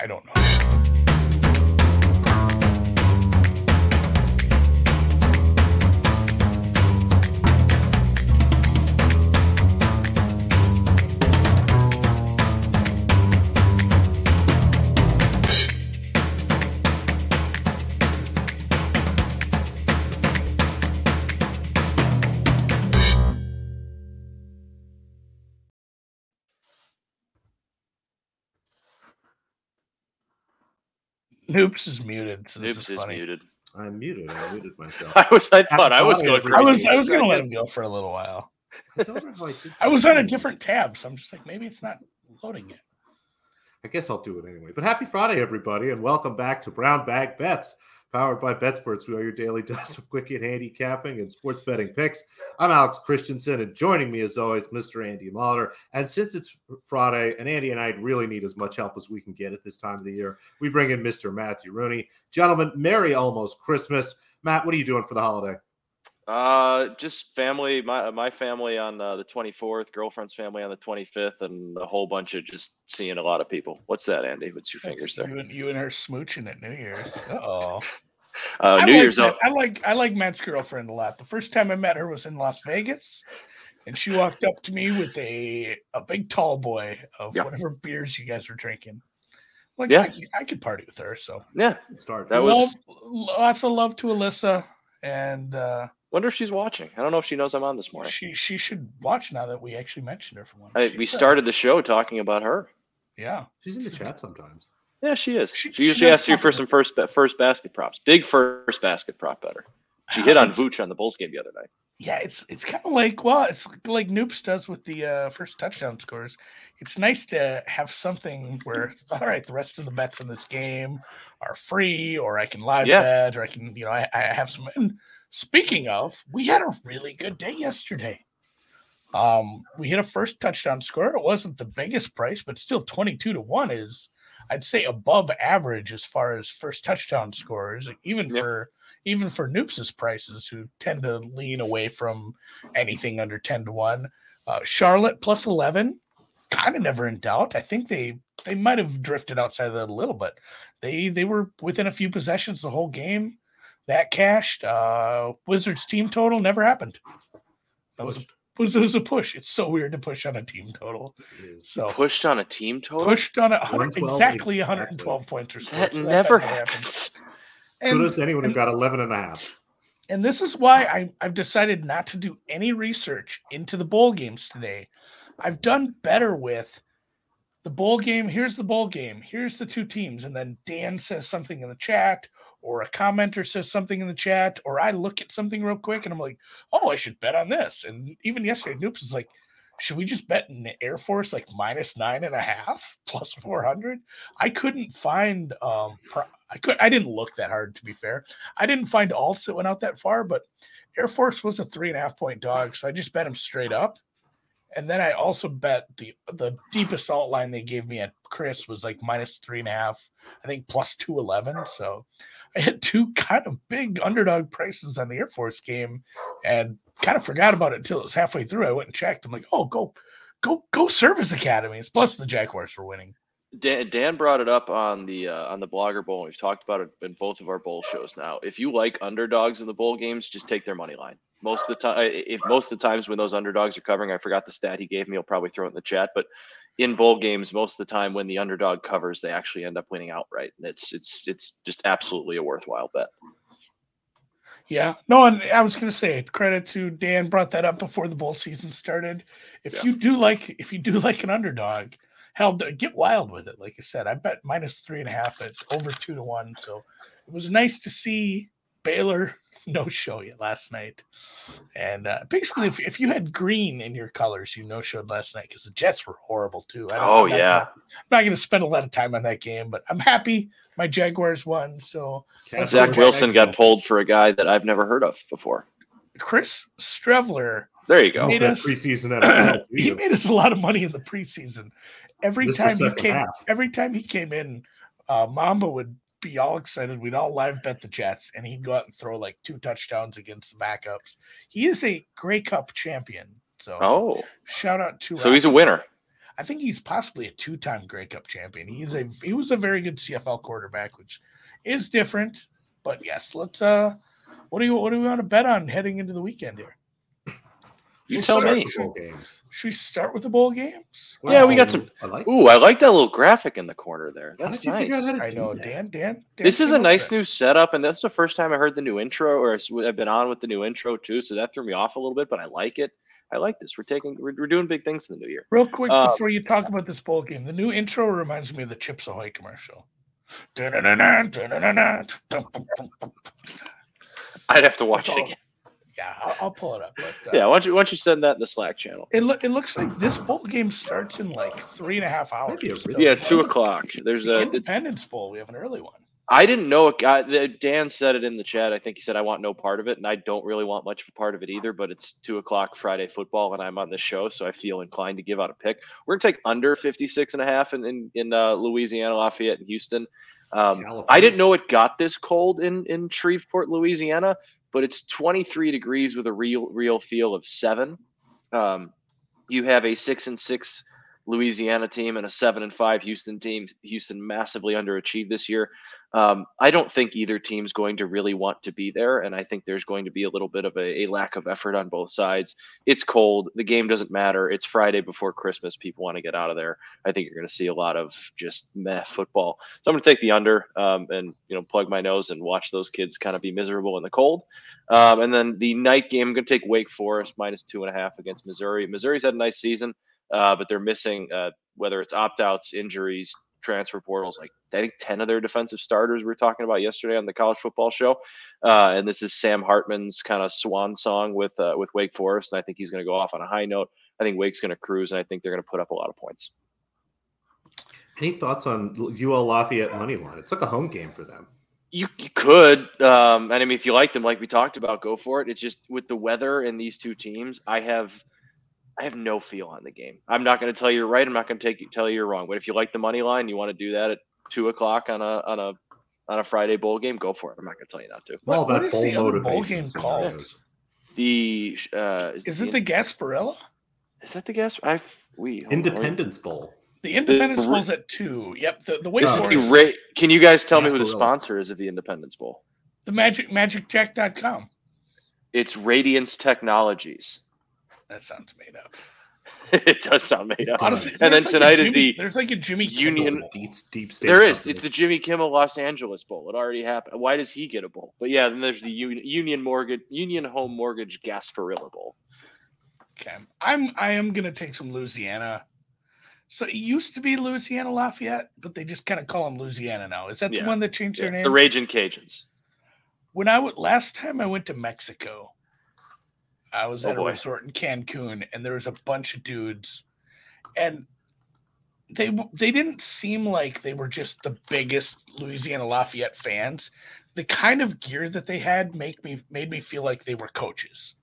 I don't know. Noops is muted. So this is is funny. muted. I'm muted. I muted myself. I was. I thought I was going. Friday, I was. I was gonna let him go for a little while. I don't know how I did. I was on a different tab, so I'm just like maybe it's not loading yet. I guess I'll do it anyway. But happy Friday, everybody, and welcome back to Brown Bag Bets, powered by BetSports. We are your daily dose of quick hit handicapping and sports betting picks. I'm Alex Christensen, and joining me, as always, Mr. Andy Mahler. And since it's Friday, and Andy and I really need as much help as we can get at this time of the year, we bring in Mr. Matthew Rooney. Gentlemen, Merry almost Christmas. Matt, what are you doing for the holiday? Uh, just family. My my family on uh, the 24th. Girlfriend's family on the 25th, and a whole bunch of just seeing a lot of people. What's that, Andy? What's your fingers That's there? You and, you and her smooching at New Year's. Oh, Uh, New Year's. Matt, Eve. I like I like Matt's girlfriend a lot. The first time I met her was in Las Vegas, and she walked up to me with a a big tall boy of Yeah. whatever beers you guys were drinking. Like Yeah. I, could, I could party with her. So Yeah. Start. That love, was- lots of love to Alyssa, and uh, Wonder if she's watching. I don't know if she knows I'm on this morning. she she should watch now that we actually mentioned her for one. I, we should. started the show talking about her. Yeah, She's in the chat sometimes. Yeah, she is. She- She, she usually does asks you for some first first basket props. Big first basket prop better. She hit on It's- Vooch on the Bulls game the other night. Yeah, it's it's kind of like well, it's like Noops does with the uh, first touchdown scores. It's nice to have something where all right, the rest of the bets in this game are free, or I can live Yeah. bet, or I can you know I, I have some. And speaking of, we had a really good day yesterday. Um, we hit a first touchdown score. It wasn't the biggest price, but still twenty two to one is, I'd say, above average as far as first touchdown scores, even Yep. for even for Noops's prices, who tend to lean away from anything under 10 to 1. Uh, Charlotte plus 11, kind of never in doubt. I think they they might have drifted outside of that a little, but they they were within a few possessions the whole game. That cashed. Uh, Wizards team total never happened. That was a, was, was a push. It's so weird to push on a team total. So Pushed on a team total. pushed on a hundred 112, exactly exactly. 112 points or so. That So never never happened. happens. And- kudos to anyone who got 11 and a half. and this is why I, I've decided not to do any research into the bowl games today. I've done better with the bowl game. Here's the bowl game. Here's the two teams. And then Dan says something in the chat, or a commenter says something in the chat, or I look at something real quick and I'm like, oh, I should bet on this. And even yesterday, Noops is like, should we just bet in the Air Force like minus nine and a half plus 400? I couldn't find, um, pro- I could, I didn't look that hard to be fair. I didn't find alts that went out that far, but Air Force was a three and a half point dog, so I just bet him straight up. And then I also bet the the deepest alt line they gave me at Chris was like minus three and a half, I think plus two eleven. So I had two kind of big underdog prices on the Air Force game, and kind of forgot about it until it was halfway through. I went and checked. I'm like, oh, go, go, go! Service academies. Plus the Jaguars were winning. Dan, Dan brought it up on the uh, on the Blogger Bowl. and We've talked about it in both of our bowl shows now. If you like underdogs in the bowl games, just take their money line. Most of the time, if most of the times when those underdogs are covering, I forgot the stat he gave me. I'll probably throw it in the chat. But in bowl games, most of the time when the underdog covers, they actually end up winning outright. And it's it's it's just absolutely a worthwhile bet. Yeah, no, and I was going to say credit to Dan brought that up before the bowl season started. If Yeah. you do like, if you do like an underdog, hell, get wild with it. Like I said, I bet minus three and a half at over two to one. So it was nice to see Baylor no show you last night. And uh, basically, if, if you had green in your colors, you no showed last night because the Jets were horrible too. I don't- Oh I'm yeah, gonna- I'm not going to spend a lot of time on that game, but I'm happy my Jaguars won. So Zach Wilson got pulled for a guy that I've never heard of before. Chris Streveler There you go. Made That us- preseason NFL. he made us a lot of money in the preseason. Every Missed the time he came, half. every time he came in, uh, Mamba would be all excited. We'd all live bet the Jets, and he'd go out and throw like two touchdowns against the backups. He is a Grey Cup champion. So Oh, shout out to. so he's a winner. I think he's possibly a two-time Grey Cup champion. He's a he was a very good CFL quarterback, which is different. But yes, let's uh what do you what do we want to bet on heading into the weekend here? You Should tell start me. with- Bowl games. Should we start with the bowl games? Yeah, we got some- I like. Ooh, I like that little graphic in the corner there. How That's did you figure out nice. how to I do know, that? Dan, Dan. Dan This is a nice with it. new setup, and that's the first time I heard the new intro, or s- I've been on with the new intro too. So that threw me off a little bit, but I like it. I like this. We're taking, we're, we're doing big things in the new year. Real quick Uh, before you talk about this bowl game, the new intro reminds me of the Chips Ahoy commercial. I'd have to watch That's it all. again. Yeah, I'll, I'll pull it up. But, uh, Yeah, why don't you why don't you send that in the Slack channel? It, look, it looks like this bowl game starts in like three and a half hours. Maybe a So really- Yeah, two o'clock. There's the a. Independence Bowl. We have an early one. I didn't know it got. the- Dan said it in the chat. I think he said I want no part of it, and I don't really want much of a part of it either. But it's two o'clock Friday football, and I'm on the show, so I feel inclined to give out a pick. We're gonna take under 56 and a half in in, in uh, Louisiana, Lafayette, and Houston. Um, I didn't know it got this cold in in Shreveport, Louisiana, but it's 23 degrees with a real real feel of seven. Um, you have a six and six Louisiana team and a seven and five Houston team. Houston massively underachieved this year. Um, I don't think either team's going to really want to be there, and I think there's going to be a little bit of a, a lack of effort on both sides. It's cold. The game doesn't matter. It's Friday before Christmas. People want to get out of there. I think you're going to see a lot of just meh football. So I'm going to take the under um, and you know plug my nose and watch those kids kind of be miserable in the cold. Um, and then the night game, I'm going to take Wake Forest minus two and a half against Missouri. Missouri's had a nice season, uh, but they're missing uh, whether it's opt outs, injuries, transfer portals. Like I think ten of their defensive starters we were talking about yesterday on the college football show. Uh, and this is Sam Hartman's kind of swan song with uh, with Wake Forest, and I think he's going to go off on a high note. I think Wake's going to cruise, and I think they're going to put up a lot of points. Any thoughts on UL Lafayette money line? It's like a home game for them. You, you could, um, and I mean, if you like them, like we talked about, go for it. It's just with the weather and these two teams, I have, I have no feel on the game. I'm not going to tell you you're right. I'm not going to take you tell you you're wrong. But if you like the money line, you want to do that at two o'clock on a on a on a Friday bowl game, go for it. I'm not going to tell you not to. I'm all What- what the bowl other bowl motivation game called? The uh, is, Is the, it the Gasparilla? is that the guess? I we hold on, wait. Independence Bowl. The Independence the- Bowl's at two. Yep. The the Wake No. Is Forest, the Ra- Can you guys tell me who the sponsor is of the Independence Bowl? the Magic MagicJack.com. It's Radiance Technologies. That sounds made up. it does sound made It up. Honestly, And then like a tonight is the there's like a Jimmy Union- Kimmel Deep, deep state. There is. company. It's the Jimmy Kimmel Los Angeles Bowl. It already happened. Why does he get a bowl? But yeah, then there's the Union, Union Mortgage Union Home Mortgage Gasparilla Bowl. Okay. I'm I am gonna take some Louisiana. So it used to be Louisiana Lafayette, but they just kind of call them Louisiana now. Is that Yeah. the one that changed Yeah, their name? the Raging Cajuns. when I went last time I went to Mexico, I was Oh, at a resort in Cancun, and there was a bunch of dudes, and they they didn't seem like they were just the biggest Louisiana Lafayette fans. The kind of gear that they had make me made me feel like they were coaches,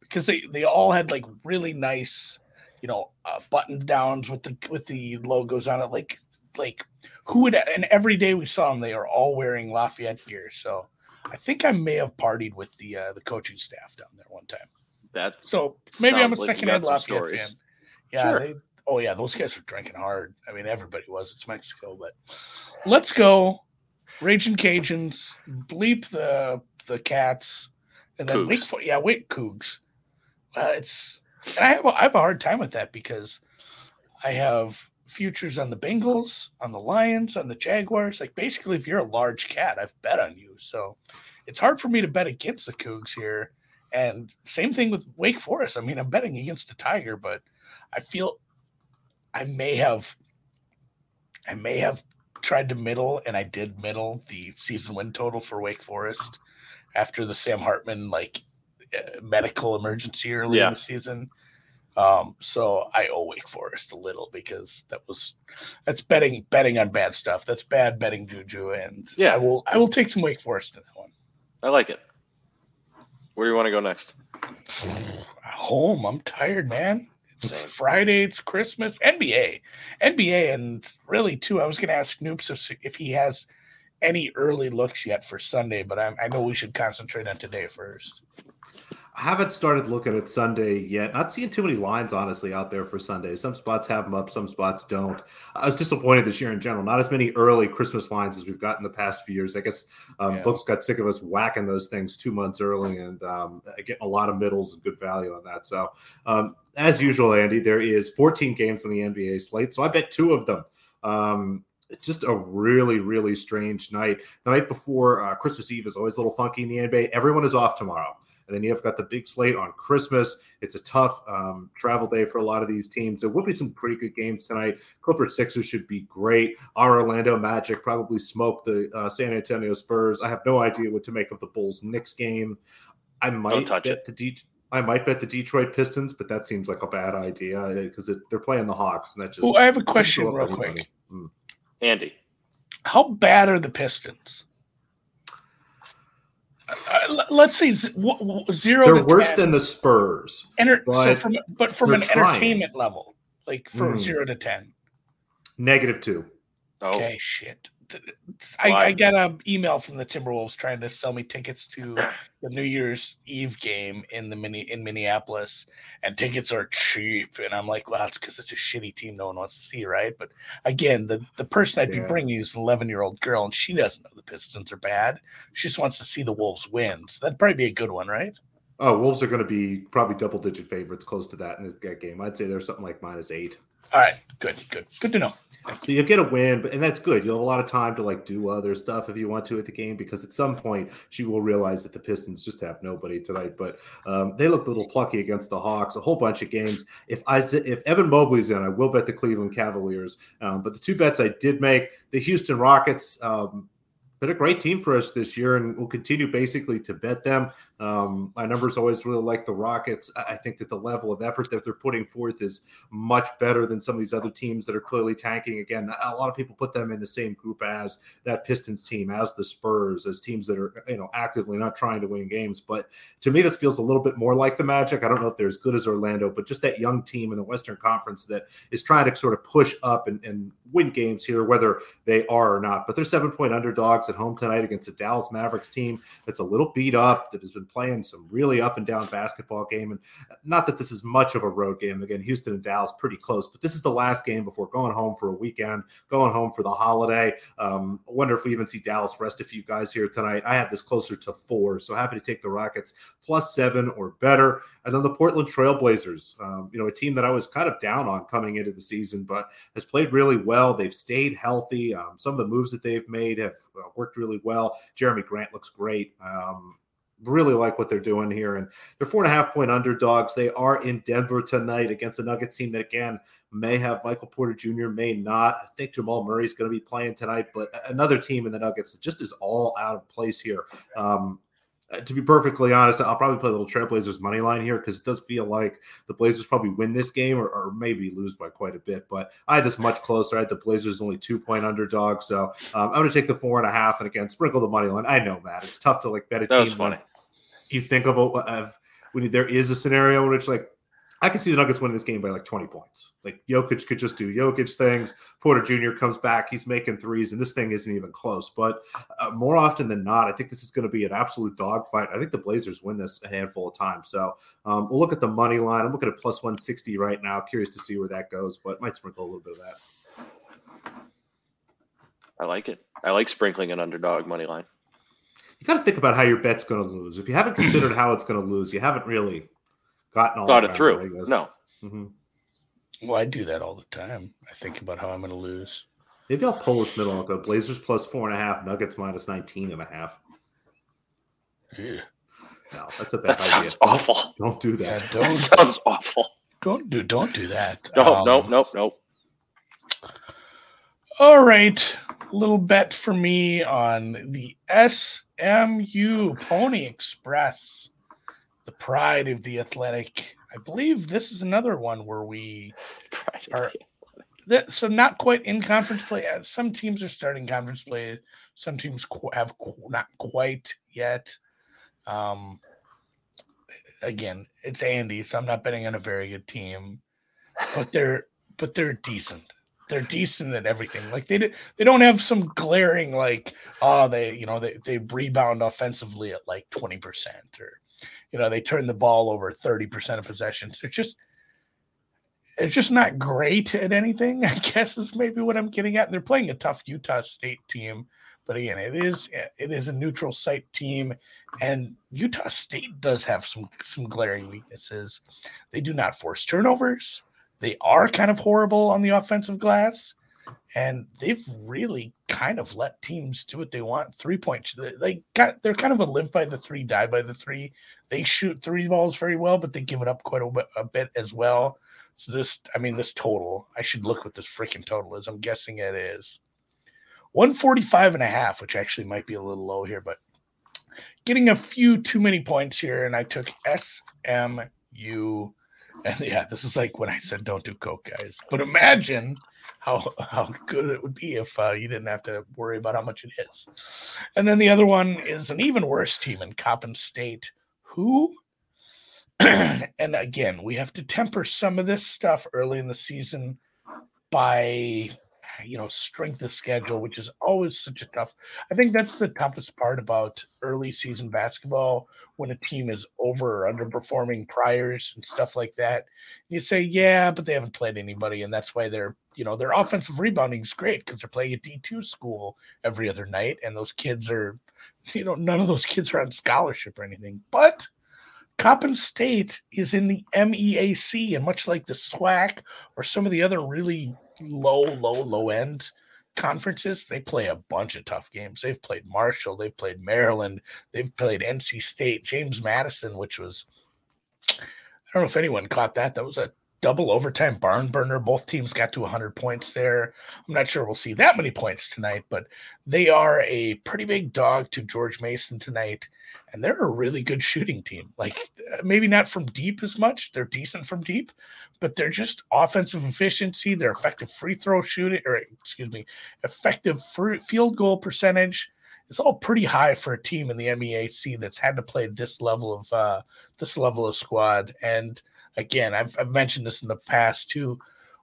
because they they all had like really nice, you know, uh, button downs with the with the logos on it, like like who would and every day we saw them, they are all wearing Lafayette gear. So I think I may have partied with the uh, the coaching staff down there one time. That So maybe I'm a Sounds like you secondhand got some fan. Yeah, Sure. they, oh yeah, those guys were drinking hard. I mean, everybody was. It's Mexico, but let's go, Raging Cajuns, bleep the the cats, and then Cougs. Wake For- yeah, Wake Cougs. Uh, it's and I have a, I have a hard time with that because I have futures on the Bengals, on the Lions, on the Jaguars. Like basically, if you're a large cat, I've bet on you. So it's hard for me to bet against the Cougs here. And same thing with Wake Forest. I mean, I'm betting against the Tiger, but I feel I may have I may have tried to middle, and I did middle the season win total for Wake Forest after the Sam Hartman like uh, medical emergency early Yeah. in the season. Um, so I owe Wake Forest a little because that was that's betting betting on bad stuff. That's bad betting juju, and Yeah. I will I will take some Wake Forest in that one. I like it. Where do you want to go next? Home, I'm tired, man. It's Same. Friday. It's Christmas. NBA, NBA, and really too. I was going to ask Noops if if he has any early looks yet for Sunday, but I'm, I know we should concentrate on today first. I haven't started looking at Sunday yet. Not seeing too many lines, honestly, out there for Sunday. Some spots have them up, some spots don't. I was disappointed this year in general. Not as many early Christmas lines as we've got in the past few years. I guess um, yeah. books got sick of us whacking those things two months early and um, getting a lot of middles and good value on that. So, um, as usual, Andy, there is 14 games on the NBA slate. So I bet two of them. Um, just a really, really strange night. The night before uh, Christmas Eve is always a little funky in the NBA. Everyone is off tomorrow. And then you've got the big slate on Christmas. It's a tough um, travel day for a lot of these teams. There will be some pretty good games tonight. Clippers Sixers should be great. Our Orlando Magic probably smoke the uh, San Antonio Spurs. I have no idea what to make of the Bulls Knicks game. I might bet it. the D- I might bet the Detroit Pistons, but that seems like a bad idea because they're playing the Hawks, and that just. Well, I have a question, real quick. Mm. Andy, how bad are the Pistons? Uh, let's see, zero. They're worse 10. than the Spurs. Enter, but, so from, but from an trying. entertainment level, like from mm. zero to ten. Negative two. Oh. Okay, shit. I, I, got an email from the Timberwolves trying to sell me tickets to the New Year's Eve game in the mini in Minneapolis, and tickets are cheap. And I'm like, well, it's because it's a shitty team no one wants to see, right? But again, the the person I'd yeah. be bringing is an 11 year old girl, and she doesn't know the Pistons are bad. She just wants to see the Wolves win. So that'd probably be a good one, right? Oh, Wolves are going to be probably double digit favorites, close to that in this game. I'd say there's something like minus eight. All right, good, good, good to know. So you'll get a win, but and that's good. You'll have a lot of time to like do other stuff if you want to at the game because at some point she will realize that the Pistons just have nobody tonight. But um, they looked a little plucky against the Hawks. A whole bunch of games. If I if Evan Mobley's in, I will bet the Cleveland Cavaliers. Um, but the two bets I did make: the Houston Rockets. Um, been a great team for us this year, and we'll continue basically to bet them. Um, my numbers always really like the Rockets. I think that the level of effort that they're putting forth is much better than some of these other teams that are clearly tanking. Again, a lot of people put them in the same group as that Pistons team, as the Spurs, as teams that are you know actively not trying to win games. But to me, this feels a little bit more like the Magic. I don't know if they're as good as Orlando, but just that young team in the Western Conference that is trying to sort of push up and, and win games here, whether they are or not. But they're seven point underdogs at home tonight against the Dallas Mavericks team that's a little beat up, that has been playing some really up and down basketball game. And not that this is much of a road game. Again, Houston and Dallas pretty close, but this is the last game before going home for a weekend, going home for the holiday. Um, I wonder if we even see Dallas rest a few guys here tonight. I had this closer to four, so happy to take the Rockets plus seven or better. And then the Portland Trailblazers, um, you know, a team that I was kind of down on coming into the season, but has played really well. They've stayed healthy. Um, some of the moves that they've made have uh, worked really well. Jerami Grant looks great. Um, really like what they're doing here. And they're four and a half point underdogs. They are in Denver tonight against a Nuggets team that, again, may have Michael Porter Jr., may not. I think Jamal Murray is going to be playing tonight, but another team in the Nuggets that just is all out of place here. Um, uh, to be perfectly honest, I'll probably play a little Trailblazers money line here because it does feel like the Blazers probably win this game or, or, maybe lose by quite a bit. But I had this much closer. I had the Blazers only two point underdog, so um, I'm going to take the four and a half and again sprinkle the money line. I know, Matt, it's tough to like bet a that team. Was funny. You think of, of when there is a scenario in which like I can see the Nuggets winning this game by like 20 points. Like Jokic could just do Jokic things. Porter Jr. comes back, he's making threes, and this thing isn't even close. But uh, more often than not, I think this is going to be an absolute dogfight. I think the Blazers win this a handful of times. So um, we'll look at the money line. I'm looking at plus 160 right now. Curious to see where that goes, but might sprinkle a little bit of that. I like it. I like sprinkling an underdog money line. You got to think about how your bet's going to lose. If you haven't considered how it's going to lose, you haven't really gotten all thought it through. No. Mm-hmm. Well, I do that all the time. I think about how I'm going to lose. Maybe I'll Polish middle. I'll go Blazers plus four and a half, Nuggets minus 19 and a half. Yeah. No, that's a bad that idea. sounds awful. Don't, don't that. Yeah, don't, that sounds awful. Don't do don't do that. No, um, nope, nope, nope. All right, little bet for me on the SMU Pony Express the pride of the athletic. I believe this is another one where we are. That, so not quite in conference play. Uh, some teams are starting conference play. Some teams have not quite yet. Um, again, it's Andy, so I'm not betting on a very good team, but they're but they're decent. They're decent at everything. Like they they don't have some glaring like oh they you know they they rebound offensively at like twenty percent or You know, they turn the ball over 30% of possessions. They're just it's just not great at anything, I guess is maybe what I'm getting at. And they're playing a tough Utah State team. But again, it is it is a neutral site team, and Utah State does have some some glaring weaknesses. They do not force turnovers. They are kind of horrible on the offensive glass, and they've really kind of let teams do what they want. Three points, they got they're kind of a live by the three, die by the three. They shoot three balls very well, but they give it up quite a bit, a bit as well. So this, I mean, this total, I should look what this freaking total is. I'm guessing it is 145 and a half, which actually might be a little low here, but getting a few too many points here. And I took SMU. And yeah, this is like when I said don't do coke, guys. But imagine how how good it would be if uh, you didn't have to worry about how much it is. And then the other one is an even worse team in Coppin State, who and again, we have to temper some of this stuff early in the season by you know strength of schedule which is always such a tough i think that's the toughest part about early season basketball when a team is over or underperforming priors and stuff like that. You say yeah but they haven't played anybody and that's why they're you know their offensive rebounding is great because they're playing a d2 school every other night and those kids are you know none of those kids are on scholarship or anything. But Coppin State is in the MEAC, and much like the SWAC or some of the other really low, low, low end conferences, they play a bunch of tough games. They've played Marshall, they've played Maryland, they've played NC State, James Madison, which was I don't know if anyone caught that. That was a double overtime barn burner. Both teams got to 100 points there. I'm not sure we'll see that many points tonight, but they are a pretty big dog to George Mason tonight. And they're a really good shooting team. Like maybe not from deep as much. They're decent from deep, but they're just offensive efficiency. Their effective free throw shooting, or excuse me, effective field goal percentage is all pretty high for a team in the MEAC that's had to play this level of uh, this level of squad. And again, I've, I've mentioned this in the past too.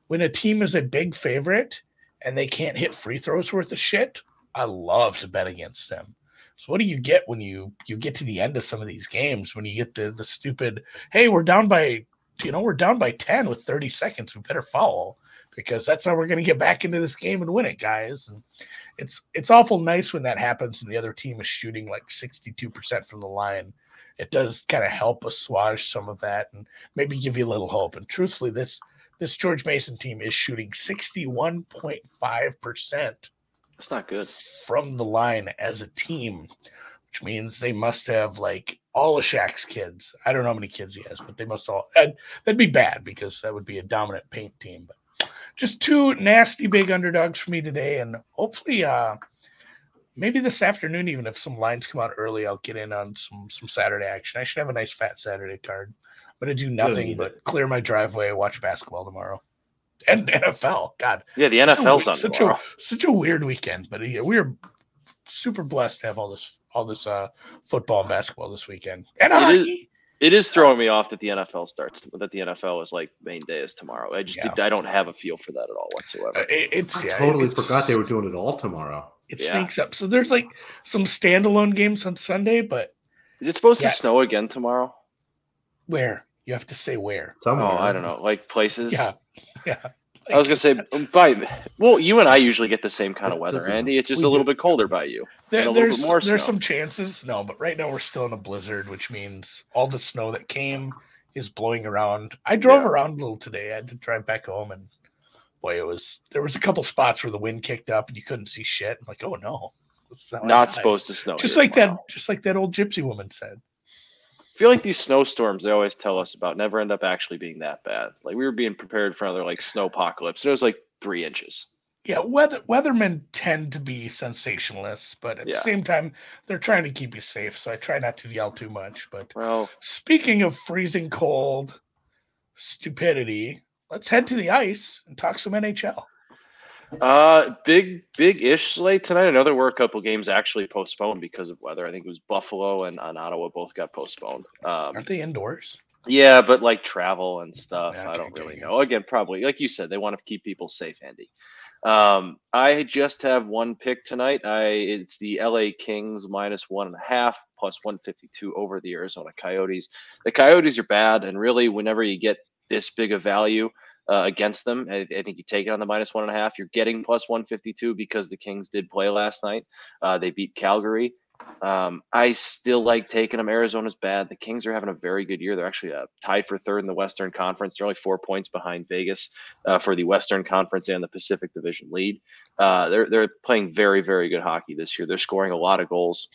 When a team is a big favorite and they can't hit free throws worth of shit, I love to bet against them. So what do you get when you you get to the end of some of these games when you get the the stupid hey we're down by you know we're down by 10 with 30 seconds we better foul because that's how we're going to get back into this game and win it guys and it's it's awful nice when that happens and the other team is shooting like 62% from the line it does kind of help assuage some of that and maybe give you a little hope. And truthfully, this this George Mason team is shooting 61.5%. That's not good. From the line as a team, which means they must have like all of Shaq's kids. I don't know how many kids he has, but they must all that'd be bad because that would be a dominant paint team. But just two nasty big underdogs for me today, and hopefully uh maybe this afternoon, even if some lines come out early, I'll get in on some some Saturday action. I should have a nice fat Saturday card. I'm gonna do nothing but clear my driveway, watch basketball tomorrow, and NFL. God, yeah, the NFL's on such tomorrow. a such a weird weekend, but we are super blessed to have all this all this uh football and basketball this weekend and it hockey. Is, it is throwing me off that the NFL starts that the NFL is like main day is tomorrow. I just Yeah. did, I don't have a feel for that at all whatsoever. Uh, it- it's I yeah, totally it's- forgot they were doing it all tomorrow. It Yeah. sneaks up. So there's like some standalone games on Sunday, but Is it supposed Yeah. to snow again tomorrow? where you have to say where. Somewhere. Oh, I don't know. Like places. Yeah, yeah. I was gonna say um, by well, you and I usually get the same kind of weather, doesn't- Andy. It's just a little do. bit colder by you. There, and a little bit there's more there's snow. some chances. No, but right now we're still in a blizzard, which means all the snow that came is blowing around. I drove Yeah. around a little today. I had to drive back home, and boy, it was there was a couple spots where the wind kicked up and you couldn't see shit. I'm like, oh no, this is how I Not supposed to snow. Just here like tomorrow. that, just like that old gypsy woman said. Feel like these snowstorms they always tell us about never end up actually being that bad. Like we were being prepared for another like snow apocalypse. And it was like three inches. Yeah, weather weathermen tend to be sensationalists, but at Yeah. the same time, they're trying to keep you safe. So I try not to yell too much. But Well, speaking of freezing cold stupidity, let's head to the ice and talk some NHL. Uh, big big ish slate tonight. I know there were a couple games actually postponed because of weather. I think it was Buffalo and, and Ottawa both got postponed. Um, Aren't they indoors? yeah, but like travel and stuff, Yeah, I don't really know. Again, probably like you said, they want to keep people safe, Andy. Um, I just have one pick tonight. I it's the LA Kings minus one and a half plus 152 over the Arizona Coyotes. The Coyotes are bad, and really, whenever you get this big of value uh, against them, I, I, think you take it on the minus one and a half. You're getting plus 152 because the Kings did play last night. Uh, they beat Calgary. Um, I still like taking them. Arizona's bad. The Kings are having a very good year. They're actually uh, tied for third in the Western Conference. They're only four points behind Vegas uh, for the Western Conference and the Pacific Division lead. Uh, they're they're playing very very good hockey this year. They're scoring a lot of goals.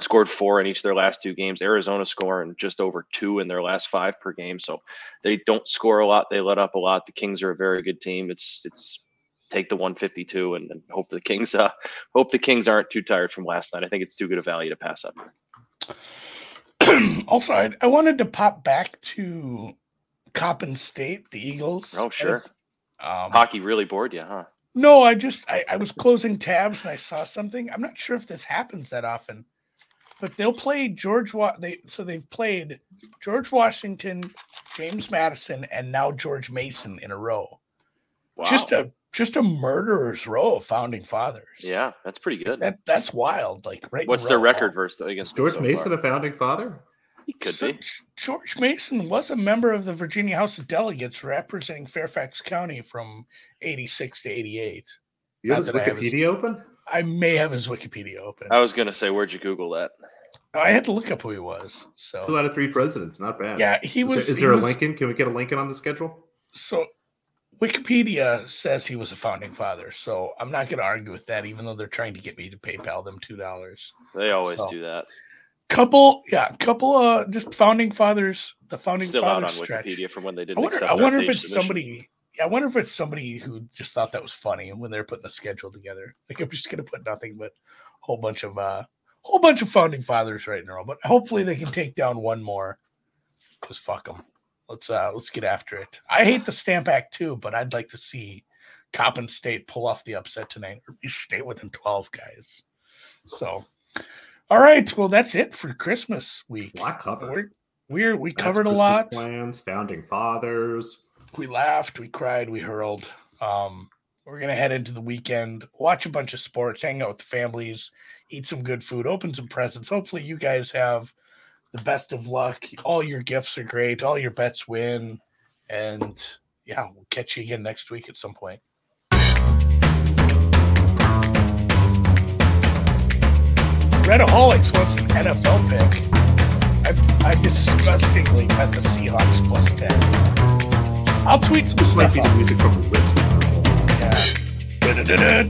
Scored four in each of their last two games. Arizona scoring just over two in their last five per game. So they don't score a lot. They let up a lot. The Kings are a very good team. It's it's take the 152 and, and hope the Kings uh, hope the Kings aren't too tired from last night. I think it's too good a value to pass up. also, I, I, wanted to pop back to Coppin State, the Eagles. Oh, sure. Um, Hockey really bored you, huh? No, I just I, I was closing tabs and I saw something. I'm not sure if this happens that often, but they'll play George. Wa- they so they've played George Washington, James Madison, and now George Mason in a row. Wow. Just a just a murderer's row of founding fathers. Yeah, that's pretty good. That that's wild. Like right. What's their record versus against George so Mason, far? a founding father? He could so, be. George Mason was a member of the Virginia House of Delegates, representing Fairfax County from '86 to '88. You have his Wikipedia his, open? I may have his Wikipedia open. I was going to say, where'd you Google that? I had to look up who he was. So two out of three presidents, not bad. Yeah, he was. Is there, is there a was, Lincoln? Can we get a Lincoln on the schedule? So Wikipedia says he was a founding father, so I'm not going to argue with that, even though they're trying to get me to PayPal them two dollars. They always so, do that. Couple, yeah, couple uh just founding fathers. The founding Still fathers out on stretch. Wikipedia from when they didn't. I wonder, I wonder if it's submission. somebody. I wonder if it's somebody who just thought that was funny when they're putting the schedule together. Like I'm just going to put nothing but a whole bunch of uh whole bunch of founding fathers right now, but hopefully they can take down one more. Cause fuck them. Let's uh let's get after it. I hate the Stamp Act too, but I'd like to see Coppin State pull off the upset tonight, or stay within twelve guys. So, all right, well that's it for Christmas week. A lot covered. We're, we're we that's covered Christmas a lot. Plans, founding fathers. We laughed, we cried, we hurled. Um, we're gonna head into the weekend, watch a bunch of sports, hang out with the families, eat some good food, open some presents. Hopefully, you guys have the best of luck. All your gifts are great. All your bets win. And yeah, we'll catch you again next week at some point. Redaholics wants an NFL pick. I disgustingly bet the Seahawks plus 10. I'll tweet this might be the music from. Yeah.